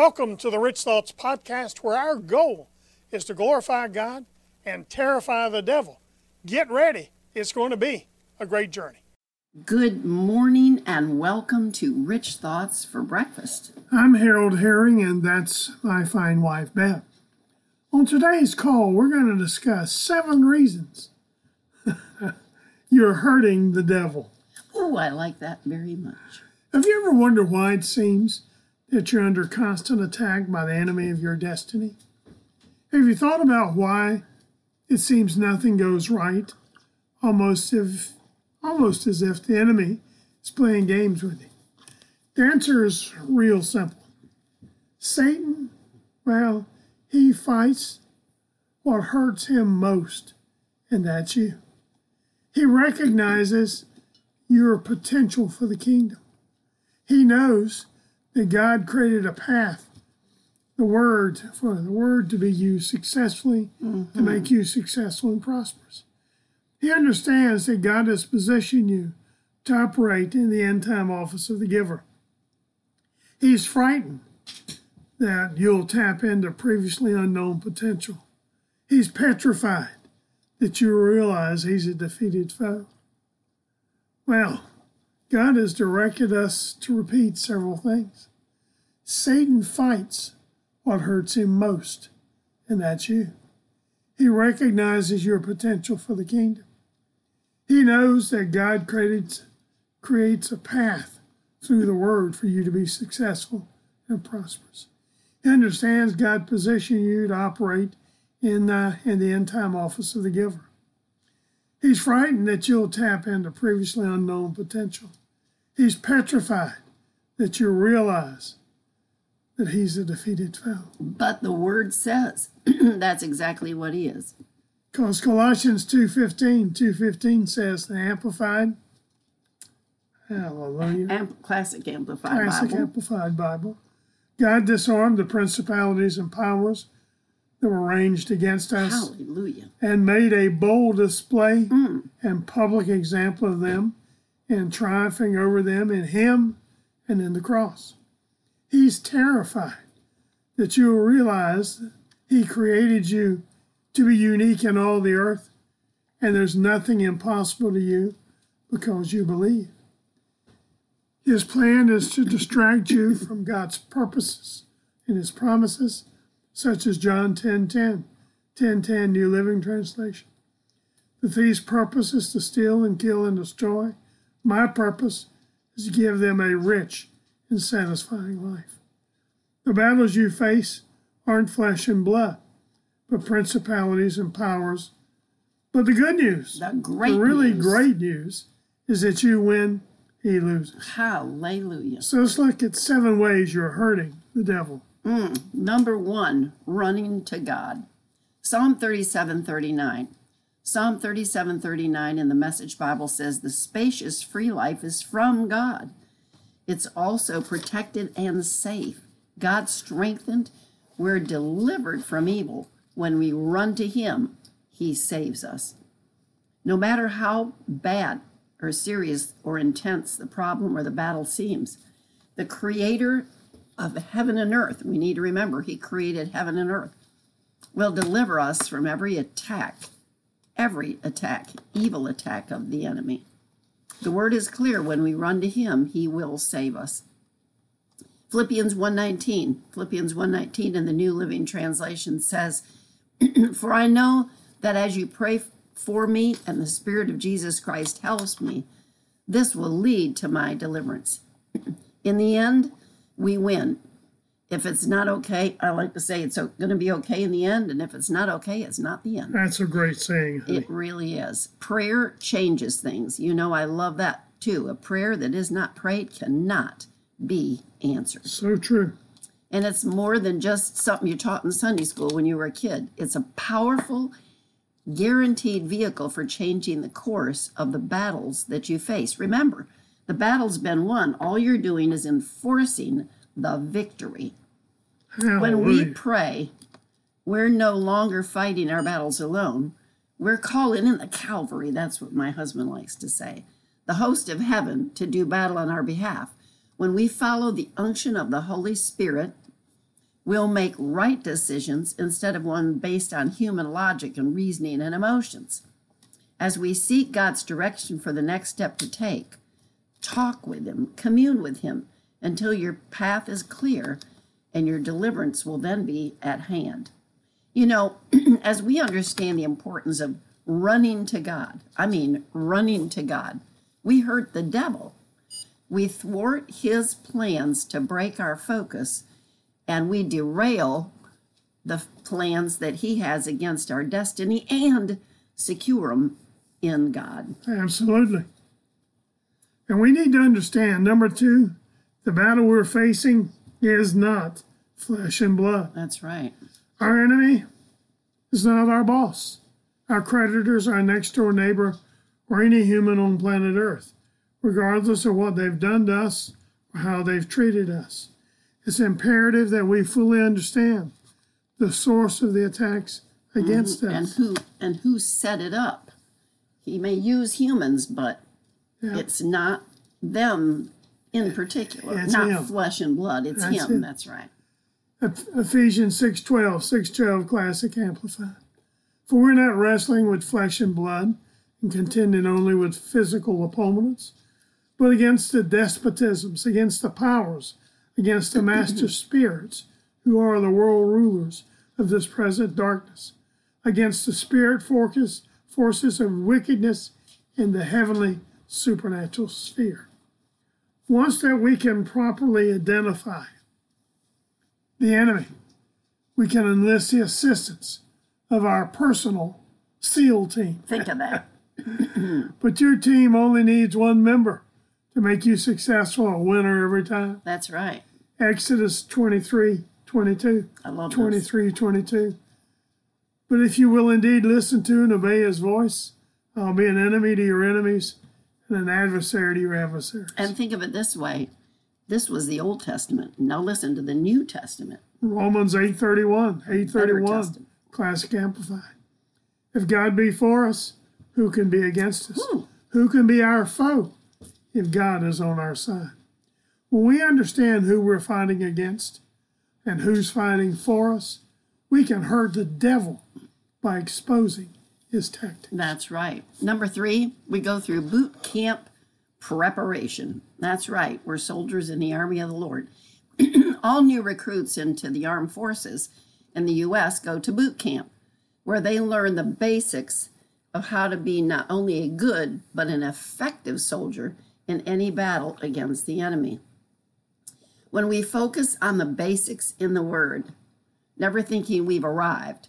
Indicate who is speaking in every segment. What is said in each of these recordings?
Speaker 1: Welcome to the Rich Thoughts Podcast, where our goal is to glorify God and terrify the devil. Get ready, it's going to be a great journey.
Speaker 2: Good morning and welcome to Rich Thoughts for Breakfast.
Speaker 3: I'm Harold Herring, and that's my fine wife, Beth. On today's call, we're going to discuss seven reasons you're hurting the devil.
Speaker 2: Oh, I like that very much.
Speaker 3: Have you ever wondered why it seems that you're under constant attack by the enemy of your destiny? Have you thought about why it seems nothing goes right, almost if almost as if the enemy is playing games with you? The answer is real simple. Satan, well, he fights what hurts him most, and that's you. He recognizes your potential for the kingdom. He knows that God created a path, the word for the word to be used successfully mm-hmm. to make you successful and prosperous. He understands that God has positioned you to operate in the end time office of the giver. He's frightened that you'll tap into previously unknown potential. He's petrified that you realize he's a defeated foe. Well, God has directed us to repeat several things. Satan fights what hurts him most, and that's you. He recognizes your potential for the kingdom. He knows that God creates a path through the word for you to be successful and prosperous. He understands God positioned you to operate in, the in the end time office of the giver. He's frightened that you'll tap into previously unknown potential. He's petrified that you'll realize that he's a defeated foe.
Speaker 2: But the word says that's exactly what he is.
Speaker 3: Because Colossians 2.15, 2.15 says the Amplified, hallelujah.
Speaker 2: Amp- classic Amplified
Speaker 3: classic
Speaker 2: Bible.
Speaker 3: Amplified Bible God disarmed the principalities and powers that were ranged against us.
Speaker 2: Hallelujah.
Speaker 3: And made a bold display mm. and public example of them and triumphing over them in Him and in the cross. He's terrified that you will realize He created you to be unique in all the earth, and there's nothing impossible to you because you believe. His plan is to distract you from God's purposes and his promises, such as John 10 10, 10, 10 New Living Translation. The thief's purpose is to steal and kill and destroy. My purpose is to give them a rich and satisfying life. The battles you face aren't flesh and blood, but principalities and powers. But the good news,
Speaker 2: the, great
Speaker 3: the really
Speaker 2: news.
Speaker 3: great news, is that you win he loses.
Speaker 2: Hallelujah.
Speaker 3: So let's look at seven ways you're hurting the devil.
Speaker 2: Mm. Number one, running to God. Psalm 37 39. Psalm 37 39 in the Message Bible says, The spacious free life is from God. It's also protected and safe. God strengthened. We're delivered from evil. When we run to Him, He saves us. No matter how bad or serious or intense the problem or the battle seems. The creator of heaven and earth, we need to remember he created heaven and earth, will deliver us from every attack, every attack, evil attack of the enemy. The word is clear when we run to him, he will save us. Philippians 1:19, Philippians 1:19 in the New Living Translation says, "For I know that as you pray for me and the Spirit of Jesus Christ helps me, this will lead to my deliverance. In the end, we win. If it's not okay, I like to say it's going to be okay in the end, and if it's not okay, it's not the end.
Speaker 3: That's a great saying.
Speaker 2: Honey. It really is. Prayer changes things. You know, I love that too. A prayer that is not prayed cannot be answered.
Speaker 3: So true.
Speaker 2: And it's more than just something you taught in Sunday school when you were a kid. It's a powerful guaranteed vehicle for changing the course of the battles that you face. Remember, the battle's been won. All you're doing is enforcing the victory. When oh, we pray, we're no longer fighting our battles alone. We're calling in the Calvary. That's what my husband likes to say. The host of heaven to do battle on our behalf. When we follow the unction of the Holy Spirit, We'll make right decisions instead of one based on human logic and reasoning and emotions. As we seek God's direction for the next step to take, talk with Him, commune with Him until your path is clear and your deliverance will then be at hand. You know, as we understand the importance of running to God, I mean, running to God, we hurt the devil. We thwart his plans to break our focus and we derail the plans that he has against our destiny and secure them in God.
Speaker 3: Absolutely. And we need to understand number two, the battle we're facing is not flesh and blood.
Speaker 2: That's right.
Speaker 3: Our enemy is not our boss, our creditors, our next door neighbor, or any human on planet Earth, regardless of what they've done to us or how they've treated us. It's imperative that we fully understand the source of the attacks against mm-hmm.
Speaker 2: And
Speaker 3: us.
Speaker 2: And who and who set it up? He may use humans, but
Speaker 3: Yeah.
Speaker 2: it's not them in particular,
Speaker 3: It's
Speaker 2: not
Speaker 3: him.
Speaker 2: flesh and blood. It's
Speaker 3: That's
Speaker 2: him.
Speaker 3: it.
Speaker 2: That's right.
Speaker 3: Ephesians 6:12, 6:12 Classic Amplified. For we're not wrestling with flesh and blood and contending only with physical opponents, but against the despotisms, against the powers, against the master spirits who are the world rulers of this present darkness, against the spirit forces, forces of wickedness in the heavenly supernatural sphere. Once that we can properly identify the enemy, we can enlist the assistance of our personal SEAL team.
Speaker 2: Think of that.
Speaker 3: But your team only needs one member to make you successful, a winner every time.
Speaker 2: That's right.
Speaker 3: Exodus 23 22.
Speaker 2: I love this.
Speaker 3: 23 22. But if you will indeed listen to and obey his voice, I'll be an enemy to your enemies and an adversary to your adversaries.
Speaker 2: And think of it this way. This was the Old Testament. Now listen to the New Testament.
Speaker 3: Romans 8:31, 8:31,
Speaker 2: Testament.
Speaker 3: Classic Amplified. If God be for us, who can be against us?
Speaker 2: Whew.
Speaker 3: Who can be our foe if God is on our side? When we understand who we're fighting against and who's fighting for us, we can hurt the devil by exposing his tactics.
Speaker 2: That's right. Number three, we go through boot camp preparation. That's right. We're soldiers in the army of the Lord. All new recruits into the armed forces in the U.S. go to boot camp, where they learn the basics of how to be not only a good, but an effective soldier in any battle against the enemy. When we focus on the basics in the Word, never thinking we've arrived,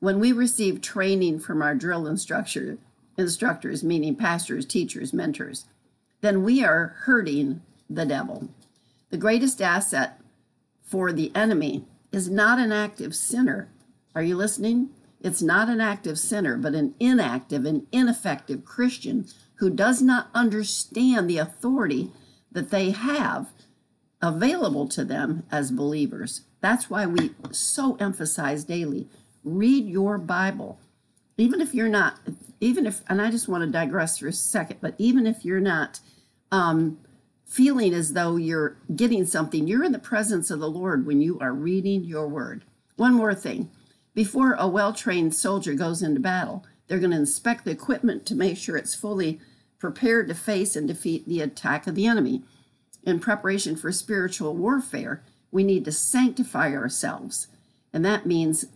Speaker 2: when we receive training from our drill instructor, instructors, meaning pastors, teachers, mentors, then we are hurting the devil. The greatest asset for the enemy is not an active sinner. Are you listening? It's not an active sinner, but an inactive and ineffective Christian who does not understand the authority that they have available to them as believers. That's why we so emphasize daily read your Bible. Even if you're not, even if, and I just want to digress for a second, but even if you're not um, feeling as though you're getting something, you're in the presence of the Lord when you are reading your word. One more thing before a well trained soldier goes into battle, they're going to inspect the equipment to make sure it's fully prepared to face and defeat the attack of the enemy in preparation for spiritual warfare, we need to sanctify ourselves. And that means,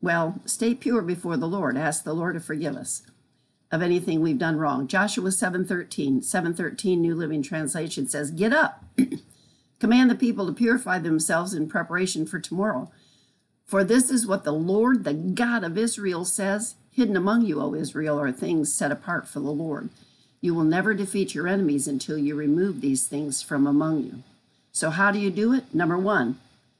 Speaker 2: well, stay pure before the Lord. Ask the Lord to forgive us of anything we've done wrong. Joshua 7:13, 7:13 New Living Translation says, "Get up. Command the people to purify themselves in preparation for tomorrow. For this is what the Lord, the God of Israel says, hidden among you, O Israel, are things set apart for the Lord. You will never defeat your enemies until you remove these things from among you. So, how do you do it? Number one,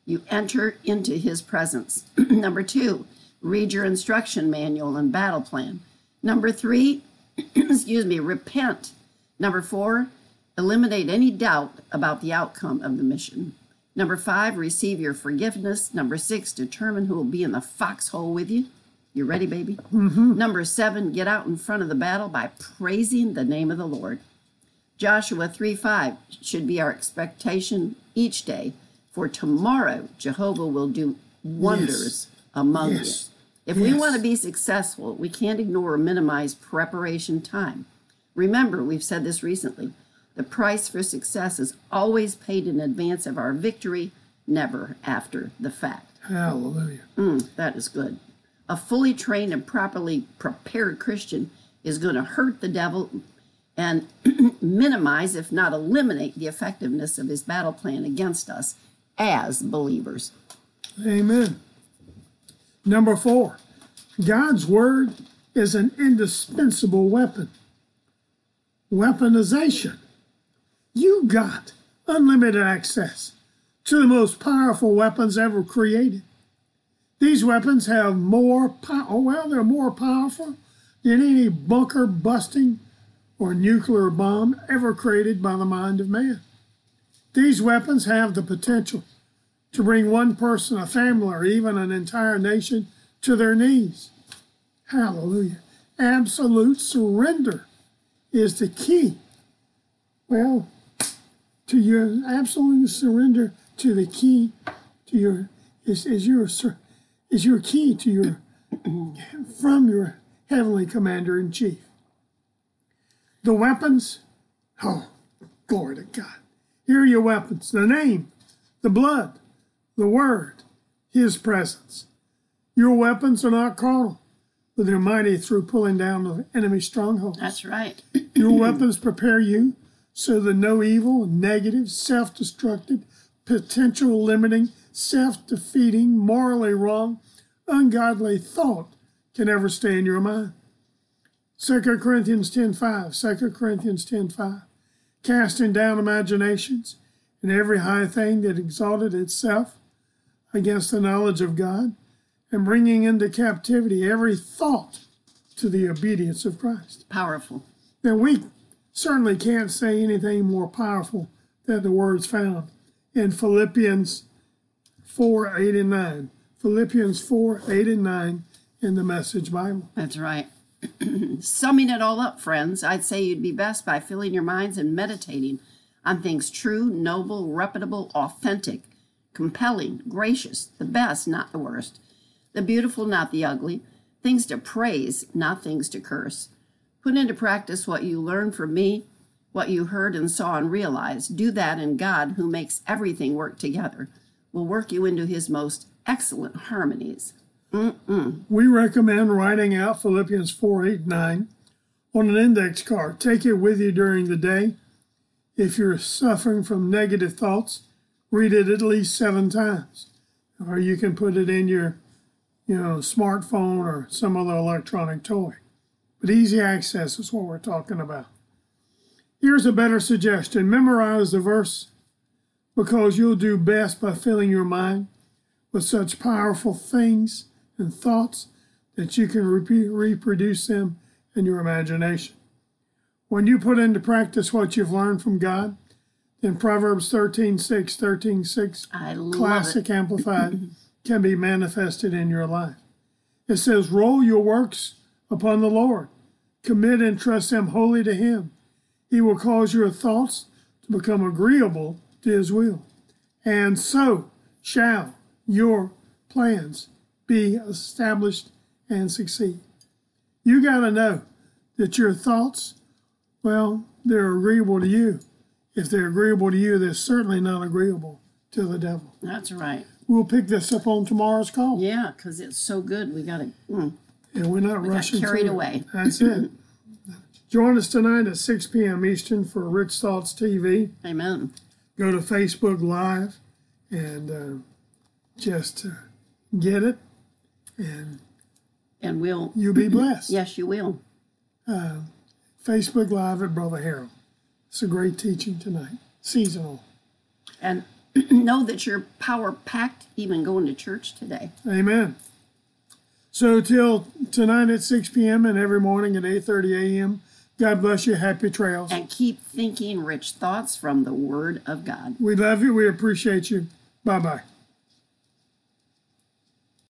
Speaker 2: you enter into his presence. Number two, read your instruction manual and battle plan. Number three, excuse me, repent. Number four, eliminate any doubt about the outcome of the mission. Number five, receive your forgiveness. Number six, determine who will be in the foxhole with you. You ready, baby? Mm-hmm. Number seven, get out in front of the battle by praising the name of the Lord. Joshua 3 5 should be our expectation each day. For tomorrow, Jehovah will do wonders among
Speaker 3: Yes.
Speaker 2: you. If we want to be successful, we can't ignore or minimize preparation time. Remember, we've said this recently the price for success is always paid in advance of our victory, never after the fact.
Speaker 3: Hallelujah.
Speaker 2: Mm, that is good. A fully trained and properly prepared Christian is going to hurt the devil and minimize, if not eliminate, the effectiveness of his battle plan against us as believers.
Speaker 3: Amen. Number four, God's word is an indispensable weapon. Weaponization. You got unlimited access to the most powerful weapons ever created. These weapons have more power, oh, well, they're more powerful than any bunker busting or nuclear bomb ever created by the mind of man. These weapons have the potential to bring one person, a family, or even an entire nation to their knees. Hallelujah. Absolute surrender is the key. Well, to your absolute surrender to the key to your is, is your is your key to your from your heavenly commander in chief. The weapons, oh, glory to God. Here are your weapons the name, the blood, the word, his presence. Your weapons are not carnal, but they're mighty through pulling down the enemy strongholds.
Speaker 2: That's right.
Speaker 3: Your weapons prepare you so that no evil, negative, self destructive, potential limiting, self defeating, morally wrong, ungodly thought can ever stay in your mind. 2 Corinthians 10.5, 2 Corinthians 10.5, casting down imaginations and every high thing that exalted itself against the knowledge of God, and bringing into captivity every thought to the obedience of Christ.
Speaker 2: Powerful.
Speaker 3: Now, we certainly can't say anything more powerful than the words found in Philippians 4 8 and 9. Philippians 4 8 and 9 in the Message Bible.
Speaker 2: That's right. Summing it all up, friends, I'd say you'd be best by filling your minds and meditating on things true, noble, reputable, authentic, compelling, gracious, the best, not the worst, the beautiful, not the ugly, things to praise, not things to curse. Put into practice what you learned from me, what you heard and saw and realized. Do that, and God, who makes everything work together, will work you into his most excellent harmonies.
Speaker 3: We recommend writing out Philippians 4 8 9 on an index card. Take it with you during the day. If you're suffering from negative thoughts, read it at least seven times. Or you can put it in your you know, smartphone or some other electronic toy. But easy access is what we're talking about. Here's a better suggestion memorize the verse because you'll do best by filling your mind with such powerful things and thoughts that you can repeat, reproduce them in your imagination. When you put into practice what you've learned from God, then Proverbs 13 6, 13 6,
Speaker 2: I love it.
Speaker 3: classic amplified, can be manifested in your life. It says, Roll your works upon the Lord, commit and trust them wholly to Him. He will cause your thoughts to become agreeable to His will. And so shall your plans be established and succeed. You got to know that your thoughts, well, they're agreeable to you. If they're agreeable to you, they're certainly not agreeable to the devil.
Speaker 2: That's right.
Speaker 3: We'll pick this up on tomorrow's call.
Speaker 2: Yeah, because it's so good. We got to. Mm,
Speaker 3: And we're not
Speaker 2: got
Speaker 3: rushing
Speaker 2: carried away.
Speaker 3: That's it. Join us tonight at 6 p.m. Eastern for Rich Thoughts TV.
Speaker 2: amen.
Speaker 3: Go to Facebook Live and uh, just uh, get it, and
Speaker 2: And we'll.
Speaker 3: you'll be blessed.
Speaker 2: Yes, you will.
Speaker 3: Uh, Facebook Live at Brother Harold. It's a great teaching tonight. Seasonal.
Speaker 2: And know that you're power packed, even going to church today.
Speaker 3: Amen. So till tonight at 6 p.m. and every morning at 8:30 a.m. God bless you. Happy trails.
Speaker 2: And keep thinking rich thoughts from the Word of God.
Speaker 3: We love you. We appreciate you. Bye bye.